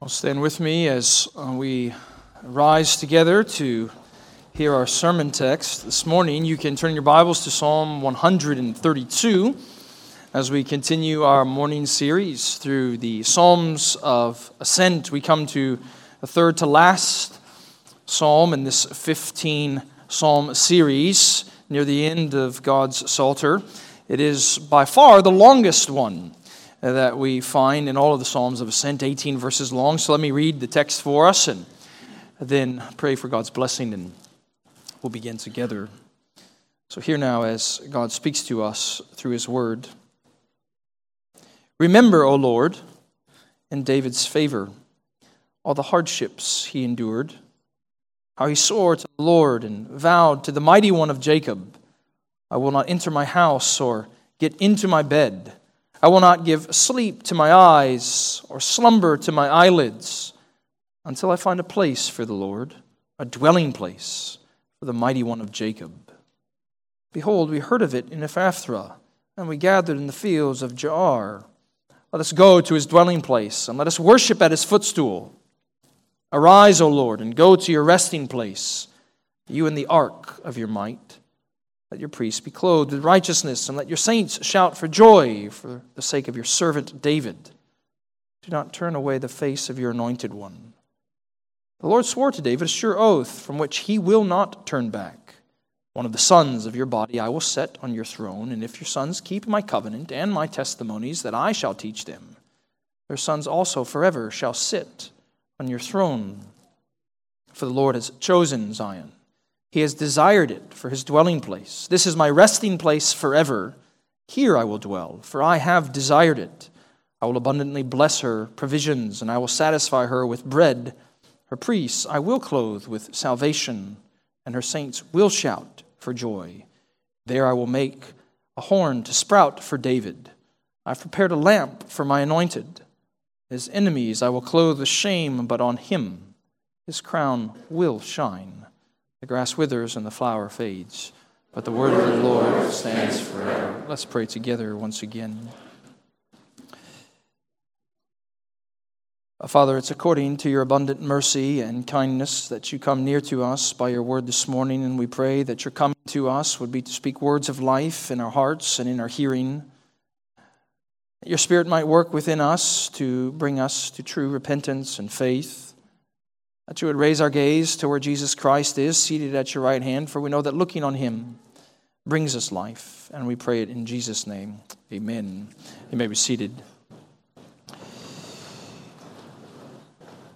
Well, stand with me as uh, we rise together to hear our sermon text this morning. You can turn your Bibles to Psalm 132 as we continue our morning series through the Psalms of Ascent. We come to the third to last psalm in this 15 psalm series near the end of God's Psalter. It is by far the longest one that we find in all of the Psalms of Ascent, 18 verses long. So let me read the text for us and then pray for God's blessing, and we'll begin together. So, here now, as God speaks to us through his word Remember, O Lord, in David's favor, all the hardships he endured, how he swore to the Lord and vowed to the mighty one of Jacob, I will not enter my house or get into my bed I will not give sleep to my eyes or slumber to my eyelids until I find a place for the Lord, a dwelling place for the mighty one of Jacob. Behold, we heard of it in Ephrathah, and we gathered in the fields of Jaar. Let us go to his dwelling place, and let us worship at his footstool. Arise, O Lord, and go to your resting place, you in the ark of your might. Let your priests be clothed with righteousness, and let your saints shout for joy for the sake of your servant David. Do not turn away the face of your anointed one. The Lord swore to David a sure oath from which he will not turn back. One of the sons of your body I will set on your throne, and if your sons keep my covenant and my testimonies that I shall teach them, their sons also forever shall sit on your throne. For the Lord has chosen Zion he has desired it for his dwelling place. This is my resting place forever. Here I will dwell, for I have desired it. I will abundantly bless her provisions, and I will satisfy her with bread. Her priests I will clothe with salvation, and her saints will shout for joy. There I will make a horn to sprout for David. I've prepared a lamp for my anointed. His enemies I will clothe with shame, but on him his crown will shine. The grass withers and the flower fades, but the word of the Lord stands forever. Let's pray together once again. Uh, Father, it's according to your abundant mercy and kindness that you come near to us by your word this morning, and we pray that your coming to us would be to speak words of life in our hearts and in our hearing. Your Spirit might work within us to bring us to true repentance and faith that you would raise our gaze to where Jesus Christ is, seated at your right hand, for we know that looking on him brings us life. And we pray it in Jesus' name. Amen. You may be seated.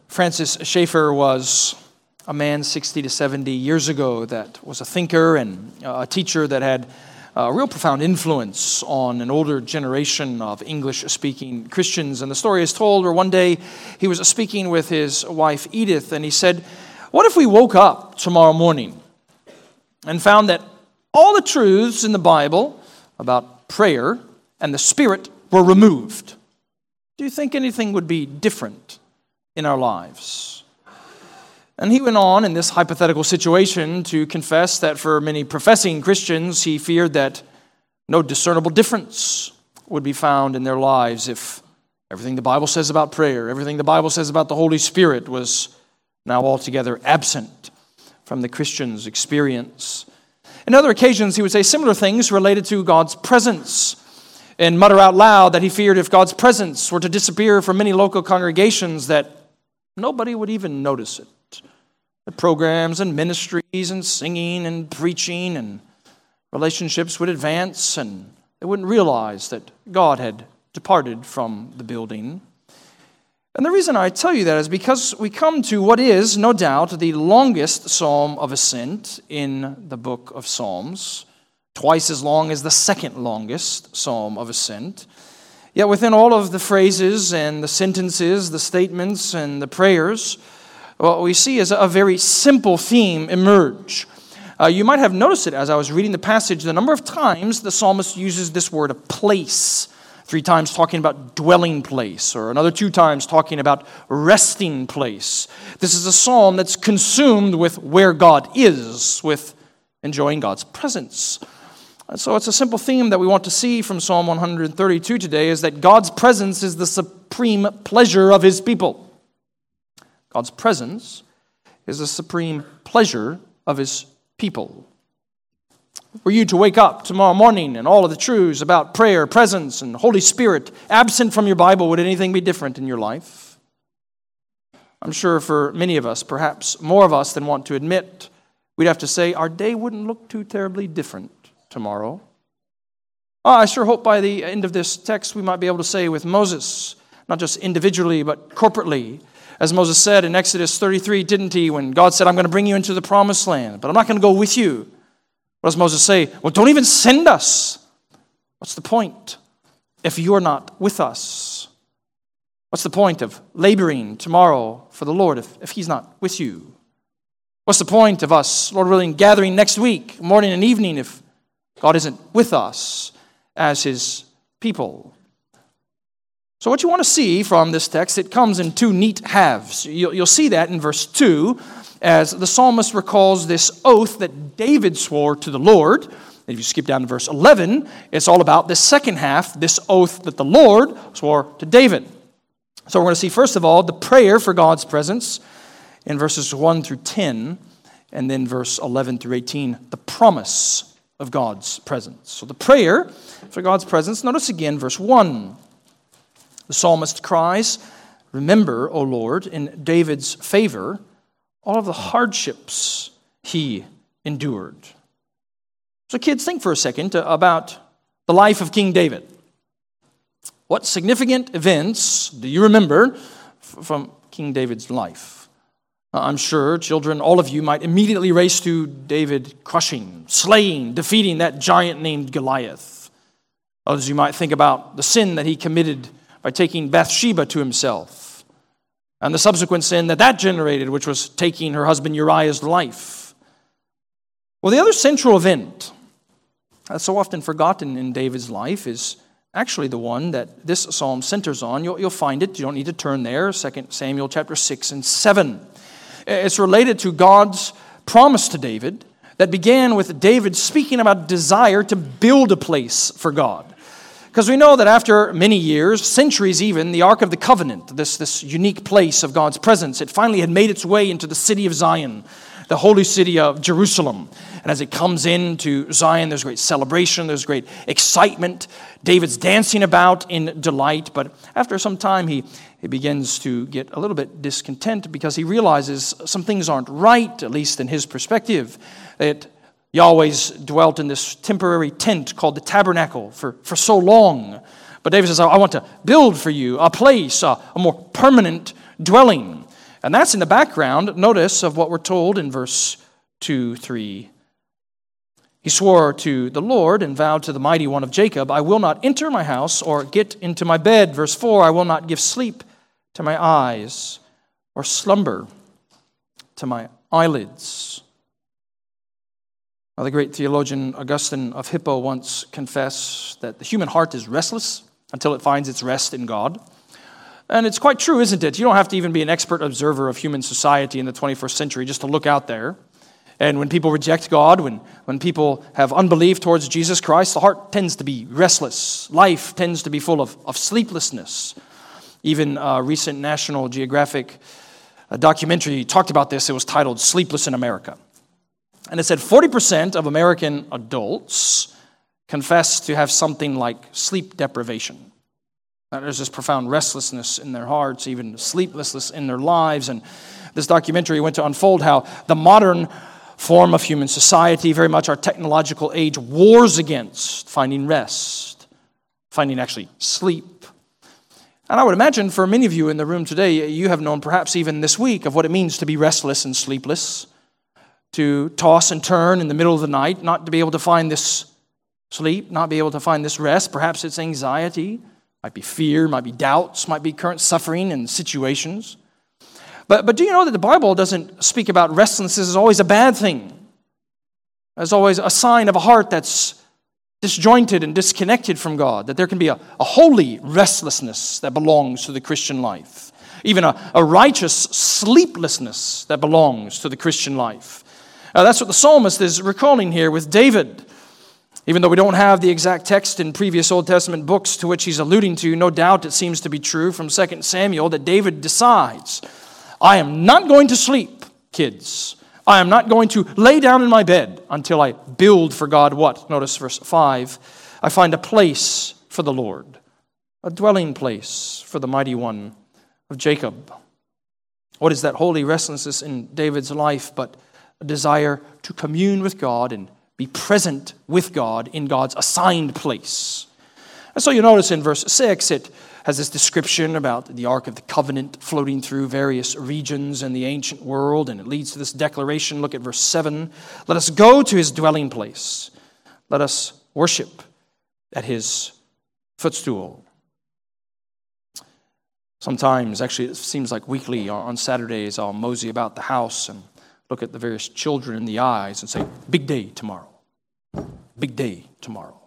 Francis Schaeffer was a man 60 to 70 years ago that was a thinker and uh, a teacher that had a real profound influence on an older generation of English speaking Christians. And the story is told where one day he was speaking with his wife Edith, and he said, What if we woke up tomorrow morning and found that all the truths in the Bible about prayer and the Spirit were removed? Do you think anything would be different in our lives? And he went on in this hypothetical situation to confess that for many professing Christians, he feared that no discernible difference would be found in their lives if everything the Bible says about prayer, everything the Bible says about the Holy Spirit was now altogether absent from the Christian's experience. In other occasions, he would say similar things related to God's presence and mutter out loud that he feared if God's presence were to disappear from many local congregations that nobody would even notice it the programs and ministries and singing and preaching and relationships would advance and they wouldn't realize that God had departed from the building. And the reason I tell you that is because we come to what is, no doubt, the longest psalm of ascent in the book of Psalms, twice as long as the second longest psalm of ascent. Yet within all of the phrases and the sentences, the statements and the prayers, what we see is a very simple theme emerge. Uh, you might have noticed it as I was reading the passage, the number of times the psalmist uses this word, a place. Three times talking about dwelling place, or another two times talking about resting place. This is a psalm that's consumed with where God is, with enjoying God's presence. And so it's a simple theme that we want to see from Psalm 132 today is that God's presence is the supreme pleasure of his people. God's presence is the supreme pleasure of his people. Were you to wake up tomorrow morning and all of the truths about prayer, presence, and Holy Spirit absent from your Bible, would anything be different in your life? I'm sure for many of us, perhaps more of us than want to admit, we'd have to say our day wouldn't look too terribly different tomorrow. Oh, I sure hope by the end of this text we might be able to say with Moses, not just individually, but corporately, as Moses said in Exodus 33, didn't he, when God said, I'm going to bring you into the promised land, but I'm not going to go with you. What does Moses say? Well, don't even send us. What's the point if you're not with us? What's the point of laboring tomorrow for the Lord if, if He's not with you? What's the point of us, Lord willing, gathering next week, morning and evening, if God isn't with us as His people? So, what you want to see from this text, it comes in two neat halves. You'll, see that in verse 2 as the psalmist recalls this oath that David swore to the Lord. If you skip down to verse 11, it's all about this second half, this oath that the Lord swore to David. So we're going to see, first of all, the prayer for God's presence in verses 1 through 10, and then verse 11 through 18, the promise of God's presence. So the prayer for God's presence, notice again verse 1. The psalmist cries, Remember, O Lord, in David's favor, all of the hardships he endured. So, kids, think for a second about the life of King David. What significant events do you remember from King David's life? Uh, I'm sure, children, all of you might immediately race to David crushing, slaying, defeating that giant named Goliath. Others, you might think about the sin that he committed by taking Bathsheba to himself and the subsequent sin that that generated, which was taking her husband Uriah's life. Well, the other central event that's so often forgotten in David's life is actually the one that this psalm centers on. You'll, you'll find it, you don't need to turn there, 2 Samuel chapter 6 and 7. It's related to God's promise to David that began with David speaking about desire to build a place for God. Because we know that after many years, centuries even, the Ark of the Covenant, this, this unique place of God's presence, it finally had made its way into the city of Zion, the holy city of Jerusalem. And as it comes into Zion, there's great celebration, there's great excitement. David's dancing about in delight, but after some time, he, he begins to get a little bit discontent because he realizes some things aren't right, at least in his perspective. That Yahweh's dwelt in this temporary tent called the tabernacle for, for so long. But David says, I want to build for you a place, a, a more permanent dwelling. And that's in the background, notice, of what we're told in verse 2, 3. He swore to the Lord and vowed to the mighty one of Jacob, I will not enter my house or get into my bed. Verse 4 I will not give sleep to my eyes or slumber to my eyelids. The great theologian Augustine of Hippo once confessed that the human heart is restless until it finds its rest in God. And it's quite true, isn't it? You don't have to even be an expert observer of human society in the 21st century just to look out there. And when people reject God, when, when people have unbelief towards Jesus Christ, the heart tends to be restless. Life tends to be full of, of sleeplessness. Even a recent National Geographic uh, documentary talked about this. It was titled Sleepless in America. And it said 40% of American adults confess to have something like sleep deprivation. There's this profound restlessness in their hearts, even sleeplessness in their lives. And this documentary went to unfold how the modern form of human society, very much our technological age, wars against finding rest, finding actually sleep. And I would imagine for many of you in the room today, you have known perhaps even this week of what it means to be restless and sleepless to toss and turn in the middle of the night, not to be able to find this sleep, not be able to find this rest. Perhaps it's anxiety, might be fear, might be doubts, might be current suffering and situations. But, but do you know that the Bible doesn't speak about restlessness as always a bad thing? As always a sign of a heart that's disjointed and disconnected from God, that there can be a, a holy restlessness that belongs to the Christian life, even a, a righteous sleeplessness that belongs to the Christian life. Uh, that's what the psalmist is recalling here with David. Even though we don't have the exact text in previous Old Testament books to which he's alluding to, no doubt it seems to be true from 2 Samuel that David decides, I am not going to sleep, kids. I am not going to lay down in my bed until I build for God what? Notice verse 5. I find a place for the Lord, a dwelling place for the mighty one of Jacob. What is that holy restlessness in David's life but a desire to commune with God and be present with God in God's assigned place? And so you notice in verse 6, it has this description about the Ark of the Covenant floating through various regions in the ancient world, and it leads to this declaration. Look at verse 7. Let us go to his dwelling place. Let us worship at his footstool. Sometimes, actually, it seems like weekly on Saturdays, I'll mosey about the house and look at the various children in the eyes and say, Big day tomorrow. Big day tomorrow.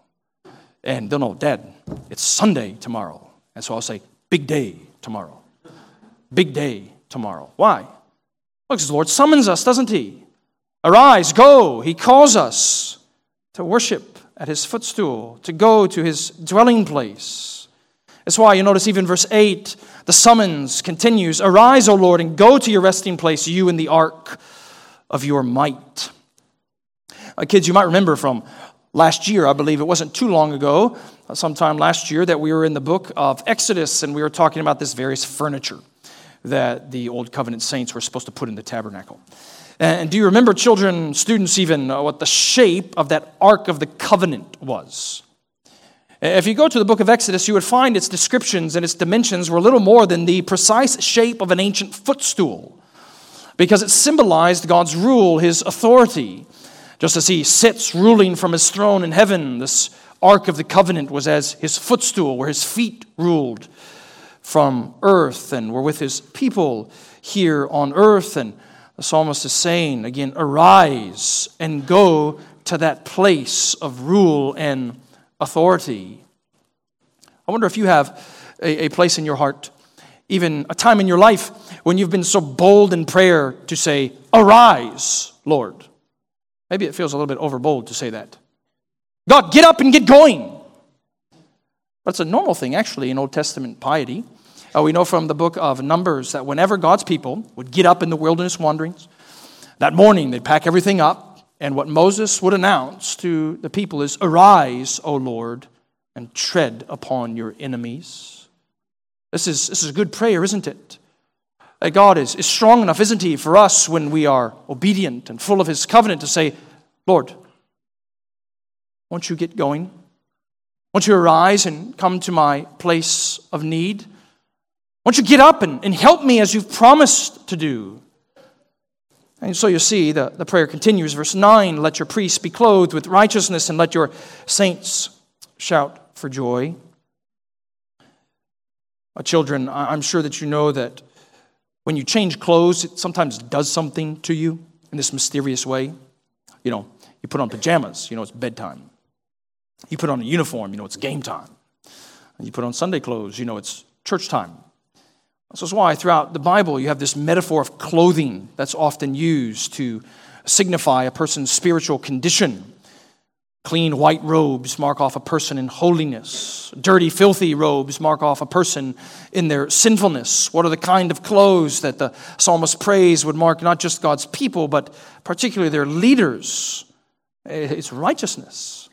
And they'll know, Dad, it's Sunday tomorrow. And so I'll say, Big day tomorrow. Big day tomorrow. Why? Because the Lord summons us, doesn't He? Arise, go. He calls us to worship at His footstool, to go to His dwelling place. That's why you notice even verse 8 the summons continues Arise, O Lord, and go to your resting place, you in the ark of your might. Uh, kids, you might remember from last year, I believe it wasn't too long ago, uh, sometime last year, that we were in the book of Exodus and we were talking about this various furniture that the Old Covenant saints were supposed to put in the tabernacle. And do you remember, children, students, even uh, what the shape of that Ark of the Covenant was? If you go to the book of Exodus, you would find its descriptions and its dimensions were little more than the precise shape of an ancient footstool because it symbolized God's rule, his authority. Just as he sits ruling from his throne in heaven, this Ark of the Covenant was as his footstool, where his feet ruled from earth and were with his people here on earth. And the psalmist is saying again, arise and go to that place of rule and authority. I wonder if you have a, a, place in your heart, even a time in your life when you've been so bold in prayer to say, Arise, Lord. Maybe it feels a little bit overbold to say that. God, get up and get going. It's a normal thing, actually, in Old Testament piety. Uh, we know from the book of Numbers that whenever God's people would get up in the wilderness wanderings, that morning they'd pack everything up and what Moses would announce to the people is Arise, O Lord, and tread upon your enemies. This is, this is a good prayer, isn't it? That God is, is strong enough, isn't He, for us when we are obedient and full of His covenant to say, Lord, won't you get going? Won't you arise and come to my place of need? Won't you get up and, and help me as you've promised to do? And so you see, the, the prayer continues. Verse 9 Let your priests be clothed with righteousness, and let your saints shout for joy. Children, I'm sure that you know that when you change clothes, it sometimes does something to you in this mysterious way. You know, you put on pajamas, you know it's bedtime. You put on a uniform, you know it's game time. You put on Sunday clothes, you know it's church time. This is why throughout the Bible you have this metaphor of clothing that's often used to signify a person's spiritual condition. Clean white robes mark off a person in holiness. Dirty, filthy robes mark off a person in their sinfulness. What are the kind of clothes that the psalmist prays would mark not just God's people, but particularly their leaders? It's righteousness.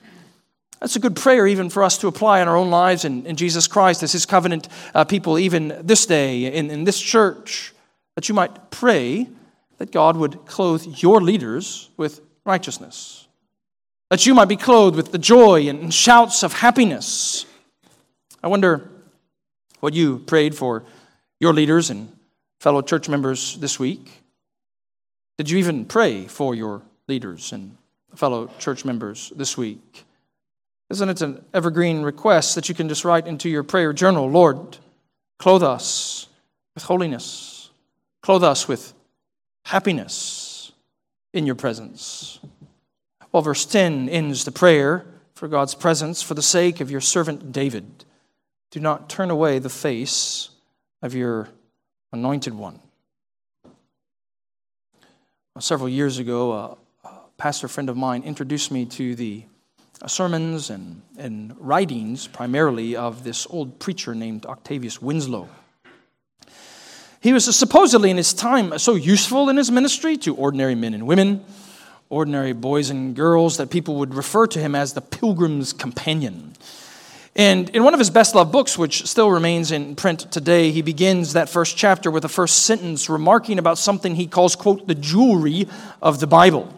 That's a good prayer, even for us to apply in our own lives in, in Jesus Christ as His covenant uh, people, even this day in, in this church, that you might pray that God would clothe your leaders with righteousness, that you might be clothed with the joy and shouts of happiness. I wonder what you prayed for your leaders and fellow church members this week. Did you even pray for your leaders and fellow church members this week? Isn't it an evergreen request that you can just write into your prayer journal? Lord, clothe us with holiness, clothe us with happiness in your presence. Well, verse 10 ends the prayer for God's presence for the sake of your servant David. Do not turn away the face of your anointed one. Several years ago, a pastor friend of mine introduced me to the uh, sermons and, and writings primarily of this old preacher named Octavius Winslow. He was supposedly in his time so useful in his ministry to ordinary men and women, ordinary boys and girls, that people would refer to him as the pilgrim's companion. And in one of his best loved books, which still remains in print today, he begins that first chapter with the first sentence remarking about something he calls, quote, the jewelry of the Bible.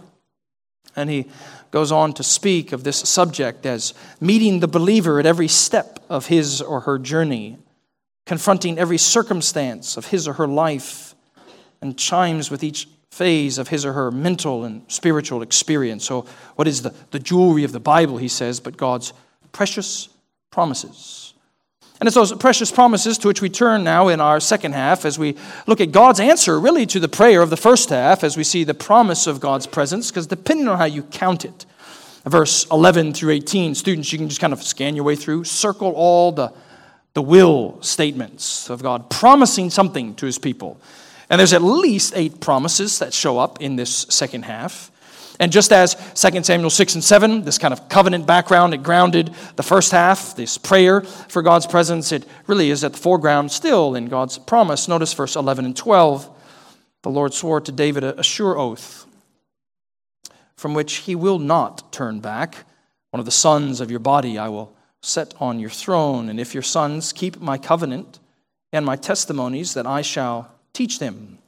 And he goes on to speak of this subject as meeting the believer at every step of his or her journey, confronting every circumstance of his or her life, and chimes with each phase of his or her mental and spiritual experience. So, what is the, the jewelry of the Bible, he says, but God's precious promises. And it's those precious promises to which we turn now in our second half as we look at God's answer, really, to the prayer of the first half, as we see the promise of God's presence, because depending on how you count it, verse 11 through 18, students, you can just kind of scan your way through, circle all the, the will statements of God, promising something to his people. And there's at least eight promises that show up in this second half. And just as 2 Samuel 6 and 7, this kind of covenant background, it grounded the first half, this prayer for God's presence, it really is at the foreground still in God's promise. Notice verse 11 and 12. The Lord swore to David a sure oath from which he will not turn back. One of the sons of your body I will set on your throne. And if your sons keep my covenant and my testimonies that I shall teach them,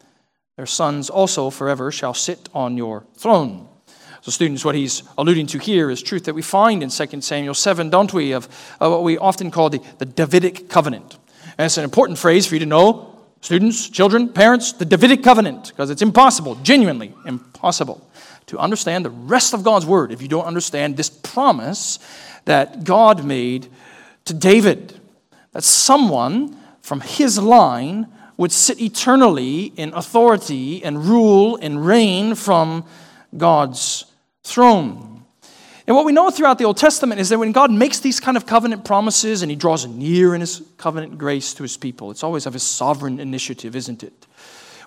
their sons also forever shall sit on your throne. So, students, what he's alluding to here is truth that we find in 2 Samuel 7, don't we, of, of what we often call the, the Davidic covenant. And it's an important phrase for you to know, students, children, parents, the Davidic covenant, because it's impossible, genuinely impossible, to understand the rest of God's word if you don't understand this promise that God made to David. That someone from his line would sit eternally in authority and rule and reign from God's throne. And what we know throughout the Old Testament is that when God makes these kind of covenant promises and he draws near in his covenant grace to his people, it's always of his sovereign initiative, isn't it?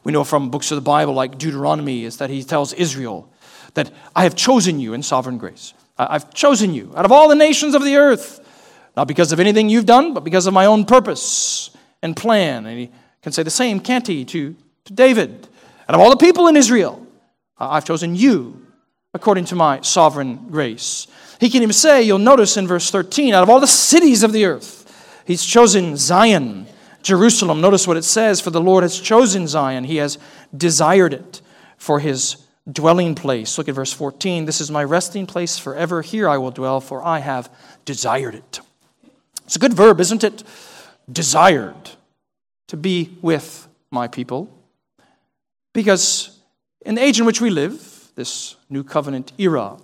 We know from books of the Bible like Deuteronomy is that he tells Israel that I have chosen you in sovereign grace. I've chosen you out of all the nations of the earth, not because of anything you've done, but because of my own purpose and plan. And he can say the same, can't he, to, to David? Out of all the people in Israel, uh, I've chosen you according to my sovereign grace. He can even say, you'll notice in verse 13, out of all the cities of the earth, he's chosen Zion, Jerusalem. Notice what it says For the Lord has chosen Zion, he has desired it for his dwelling place. Look at verse 14. This is my resting place forever. Here I will dwell, for I have desired it. It's a good verb, isn't it? Desired to be with my people. Because in the age in which we live, this new covenant era,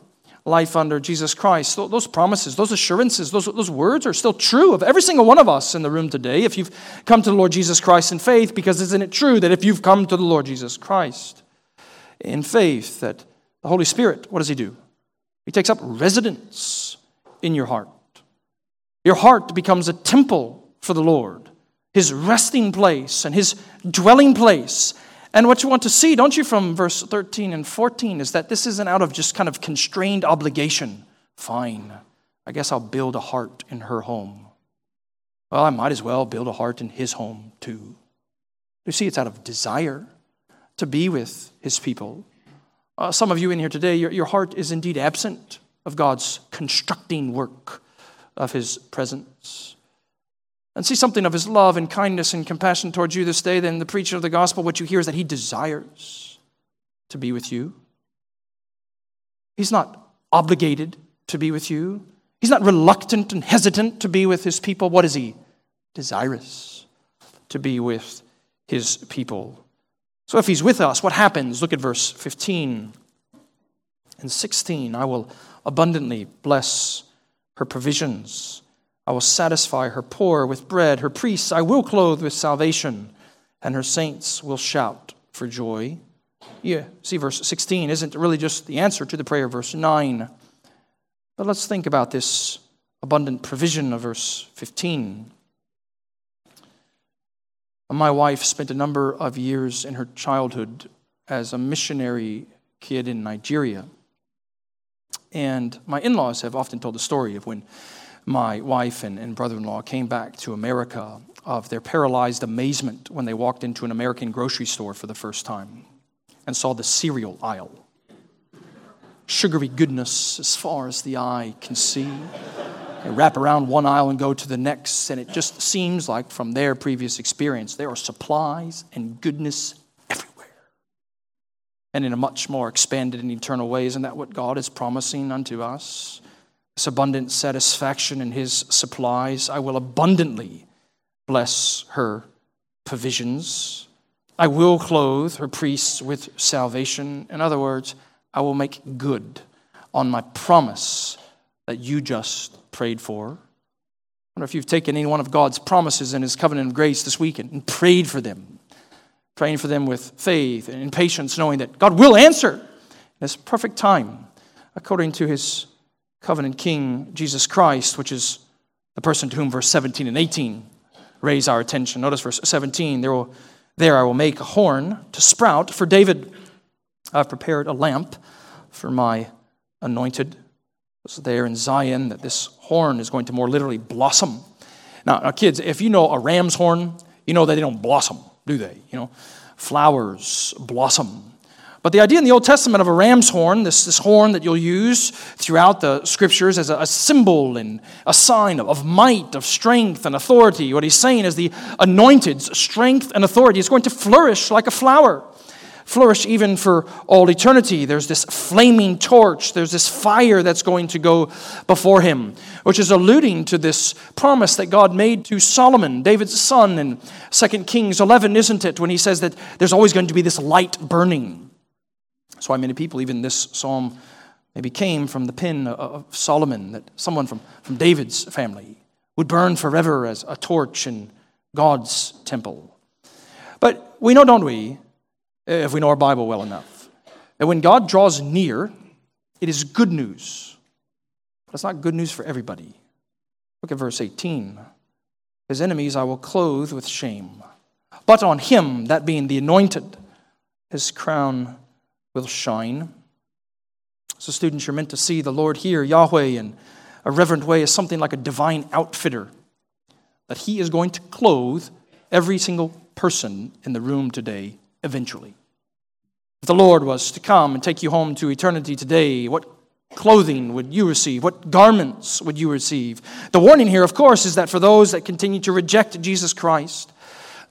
life under Jesus Christ, those promises, those assurances, those, those words are still true of every single one of us in the room today if you've come to the Lord Jesus Christ in faith, because isn't it true that if you've come to the Lord Jesus Christ in faith, that the Holy Spirit, what does He do? He takes up residence in your heart. Your heart becomes a temple for the Lord, His resting place and His dwelling place. And what you want to see, don't you, from verse 13 and 14, is that this isn't out of just kind of constrained obligation. Fine, I guess I'll build a heart in her home. Well, I might as well build a heart in his home too. You see, it's out of desire to be with his people. Uh, some of you in here today, your, your heart is indeed absent of God's constructing work of his presence and see something of his love and kindness and compassion towards you this day, then the preaching of the gospel, what you hear is that he desires to be with you. He's not obligated to be with you. He's not reluctant and hesitant to be with his people. What is he? Desirous to be with his people. So if he's with us, what happens? Look at verse 15 and 16. I will abundantly bless her provisions I will satisfy her poor with bread. Her priests I will clothe with salvation, and her saints will shout for joy. Yeah, see, verse 16 isn't really just the answer to the prayer, verse 9. But let's think about this abundant provision of verse 15. My wife spent a number of years in her childhood as a missionary kid in Nigeria. And my in laws have often told the story of when my wife and, and brother in law came back to America of their paralyzed amazement when they walked into an American grocery store for the first time and saw the cereal aisle. Sugary goodness as far as the eye can see. They wrap around one aisle and go to the next, and it just seems like from their previous experience, there are supplies and goodness everywhere. And in a much more expanded and eternal way, isn't that what God is promising unto us? Abundant satisfaction in His supplies. I will abundantly bless her provisions. I will clothe her priests with salvation. In other words, I will make good on my promise that you just prayed for. I wonder if you've taken any one of God's promises in His covenant of grace this weekend and prayed for them, praying for them with faith and patience, knowing that God will answer in His perfect time according to His covenant King, Jesus Christ, which is the person to whom verse 17 and 18 raise our attention. Notice verse 17 there, will, there I will make a horn to sprout for David. I've prepared a lamp for my anointed. It's there in Zion that this horn is going to more literally blossom. Now, now, kids, if you know a ram's horn, you know that they don't blossom, do they? You know, flowers blossom. But the idea in the Old Testament of a ram's horn, this, this horn that you'll use throughout the scriptures as a, a symbol and a sign of, of might, of strength and authority, what he's saying is the anointed's strength and authority is going to flourish like a flower flourish even for all eternity. There's this flaming torch, there's this fire that's going to go before him, which is alluding to this promise that God made to Solomon, David's son, in 2 Kings 11, isn't it? When he says that there's always going to be this light burning. That's why many people, even this psalm, maybe came from the pen of Solomon, that someone from, from David's family would burn forever as a torch in God's temple. But we know, don't we, if we know our Bible well enough. that when God draws near, it is good news. But it's not good news for everybody. Look at verse 18. His enemies I will clothe with shame. But on him, that being the anointed, his crown will shine. So, students, you're meant to see the Lord here, Yahweh, in a reverent way, as something like a divine outfitter. That he is going to clothe every single person in the room today eventually. If the Lord was to come and take you home to eternity today, what clothing would you receive? What garments would you receive? The warning here, of course, is that for those that continue to reject Jesus Christ,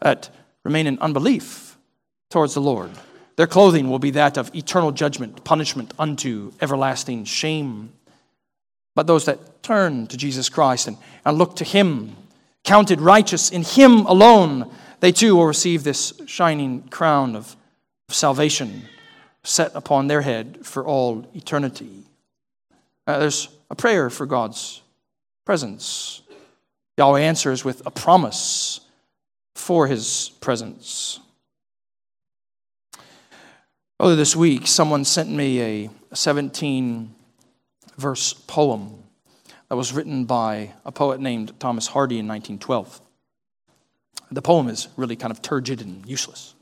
that remain in unbelief towards the Lord, their clothing will be that of eternal judgment, punishment unto everlasting shame. But those that turn to Jesus Christ and, and look to Him, counted righteous in Him alone, they too will receive this shining crown of salvation set upon their head for all eternity. Uh, there's a prayer for God's presence. Yahweh answers with a promise for his presence. Earlier this week, someone sent me a 17 verse poem that was written by a poet named Thomas Hardy in 1912. The poem is really kind of turgid and useless,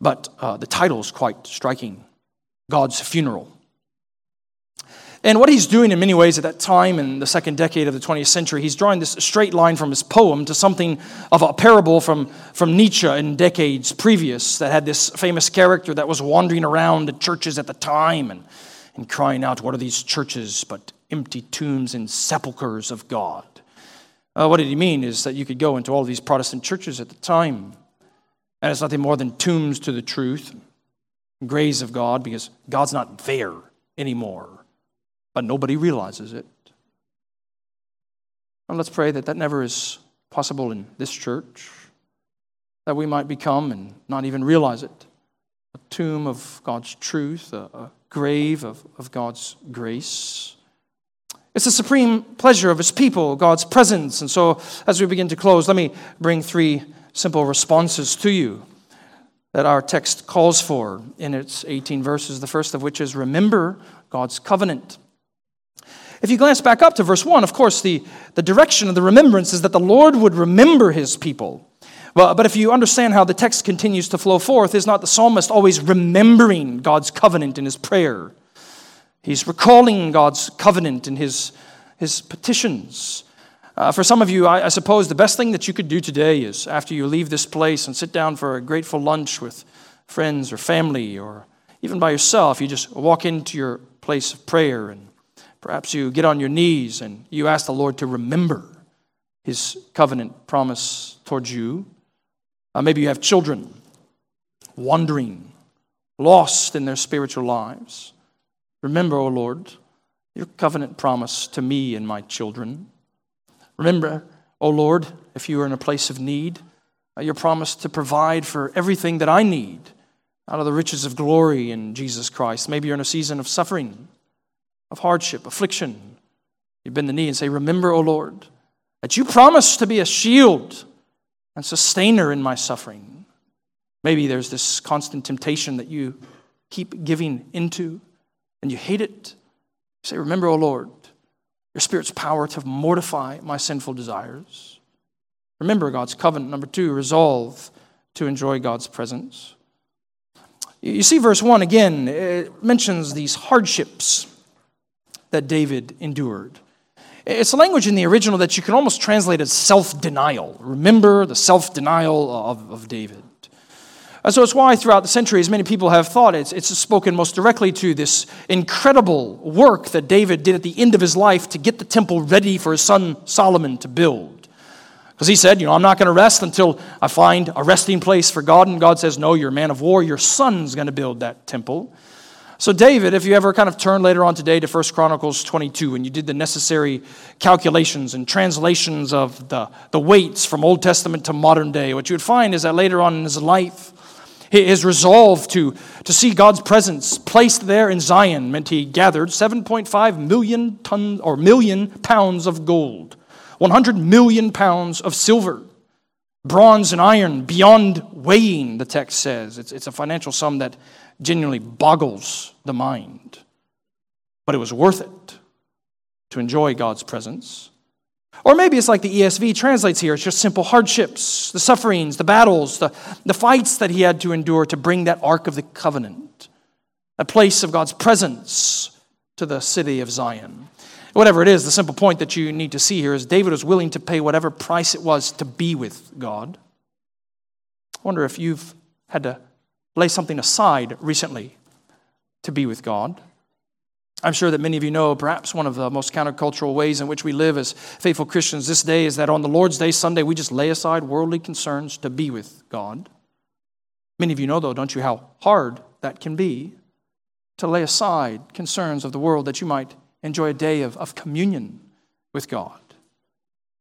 but uh, the title is quite striking God's Funeral. And what he's doing in many ways at that time in the second decade of the 20th century, he's drawing this straight line from his poem to something of a parable from, from Nietzsche in decades previous that had this famous character that was wandering around the churches at the time and, and crying out, What are these churches but empty tombs and sepulchres of God? Uh, what did he mean is that you could go into all these Protestant churches at the time, and it's nothing more than tombs to the truth, graves of God, because God's not there anymore, but nobody realizes it. And let's pray that that never is possible in this church, that we might become and not even realize it a tomb of God's truth, a, a grave of, of God's grace. It's the supreme pleasure of his people, God's presence. And so, as we begin to close, let me bring three simple responses to you that our text calls for in its 18 verses. The first of which is remember God's covenant. If you glance back up to verse 1, of course, the, the direction of the remembrance is that the Lord would remember his people. Well, but if you understand how the text continues to flow forth, is not the psalmist always remembering God's covenant in his prayer? He's recalling God's covenant in his, his petitions. Uh, for some of you, I, I, suppose the best thing that you could do today is after you leave this place and sit down for a grateful lunch with friends or family or even by yourself, you just walk into your place of prayer and perhaps you get on your knees and you ask the Lord to remember his covenant promise towards you. Uh, maybe you have children wandering, lost in their spiritual lives. Remember, O oh Lord, your covenant promise to me and my children. Remember, O oh Lord, if you are in a place of need, uh, your promise to provide for everything that I need out of the riches of glory in Jesus Christ. Maybe you're in a season of suffering, of hardship, affliction. You bend the knee and say, Remember, O Lord, that you promised to be a shield and sustainer in my suffering. Maybe there's this constant temptation that you keep giving into and you hate it. Say, Remember, O Lord, your Spirit's power to mortify my sinful desires. Remember God's covenant. Number two, resolve to enjoy God's presence. You see, verse 1 again, it mentions these hardships that David endured. It's a language in the original that you can almost translate as self denial. Remember the self denial of, of David. And so it's why throughout the centuries, many people have thought it's, it's spoken most directly to this incredible work that David did at the end of his life to get the temple ready for his son Solomon to build. Because he said, You know, I'm not going to rest until I find a resting place for God. And God says, No, you're a man of war. Your son's going to build that temple. So, David, if you ever kind of turn later on today to 1 Chronicles 22 and you did the necessary calculations and translations of the, the weights from Old Testament to modern day, what you would find is that later on in his life, his resolve to, to see God's presence placed there in Zion meant he gathered 7.5 million tons or million pounds of gold 100 million pounds of silver, bronze and iron beyond weighing, the text says. It's, it's a financial sum that genuinely boggles the mind. But it was worth it to enjoy God's presence. Or maybe it's like the ESV translates here it's just simple hardships, the sufferings, the battles, the, the fights that he had to endure to bring that Ark of the Covenant, a place of God's presence, to the city of Zion. Whatever it is, the simple point that you need to see here is David was willing to pay whatever price it was to be with God. I wonder if you've had to lay something aside recently to be with God. I'm sure that many of you know perhaps one of the most countercultural ways in which we live as faithful Christians this day is that on the Lord's Day, Sunday, we just lay aside worldly concerns to be with God. Many of you know, though, don't you, how hard that can be to lay aside concerns of the world that you might enjoy a day of, of communion with God.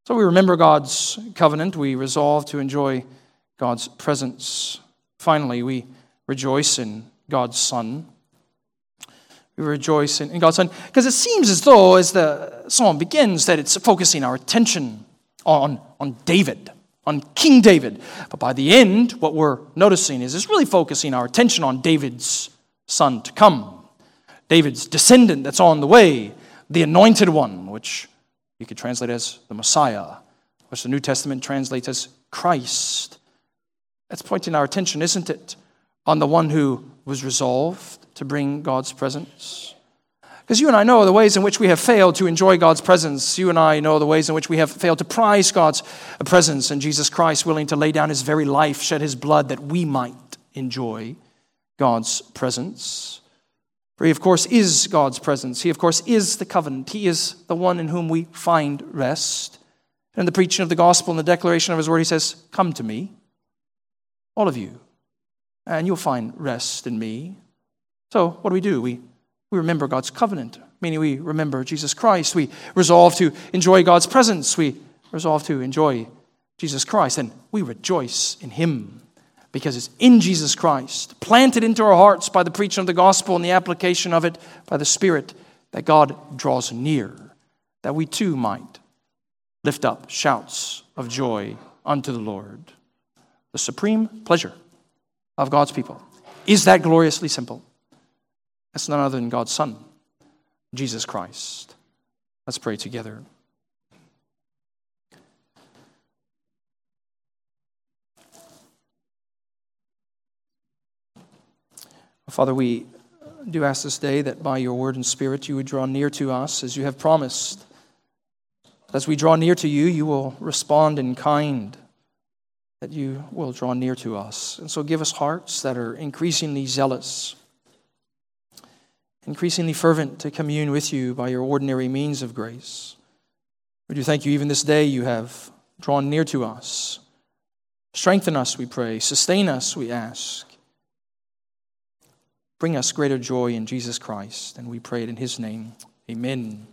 So we remember God's covenant. We resolve to enjoy God's presence. Finally, we rejoice in God's Son. We rejoice in, God's Son because it seems as though, as the psalm begins, that it's focusing our attention on, on David, on King David. But by the end, what we're noticing is it's really focusing our attention on David's son to come. David's descendant that's on the way, the anointed one, which you could translate as the Messiah, which the New Testament translates as Christ. That's pointing our attention, isn't it, on the one who was resolved to bring God's presence? Because you and I know the ways in which we have failed to enjoy God's presence. You and I know the ways in which we have failed to prize God's presence, and Jesus Christ willing to lay down his very life, shed his blood that we might enjoy God's presence. For he, of course, is God's presence. He, of course, is the covenant. He is the one in whom we find rest. And the preaching of the gospel and the declaration of his word, he says, Come to me, all of you, and you'll find rest in me. So, what do we do? We, we remember God's covenant, meaning we remember Jesus Christ. We resolve to enjoy God's presence. We resolve to enjoy Jesus Christ, and we rejoice in him because it's in Jesus Christ, planted into our hearts by the preaching of the gospel and the application of it by the Spirit, that God draws near, that we too might lift up shouts of joy unto the Lord. The supreme pleasure of God's people is that gloriously simple. That's none other than God's Son, Jesus Christ. Let's pray together. Father, we do ask this day that by your word and spirit you would draw near to us as you have promised As we draw near to you, you will respond in kind, that you will draw near to us. And so give us hearts that are increasingly zealous, increasingly fervent to commune with you by your ordinary means of grace. We do thank you, even this day, you have drawn near to us. Strengthen us, we pray. Sustain us, we ask. Bring us greater joy in Jesus Christ. And we pray it in his name. Amen.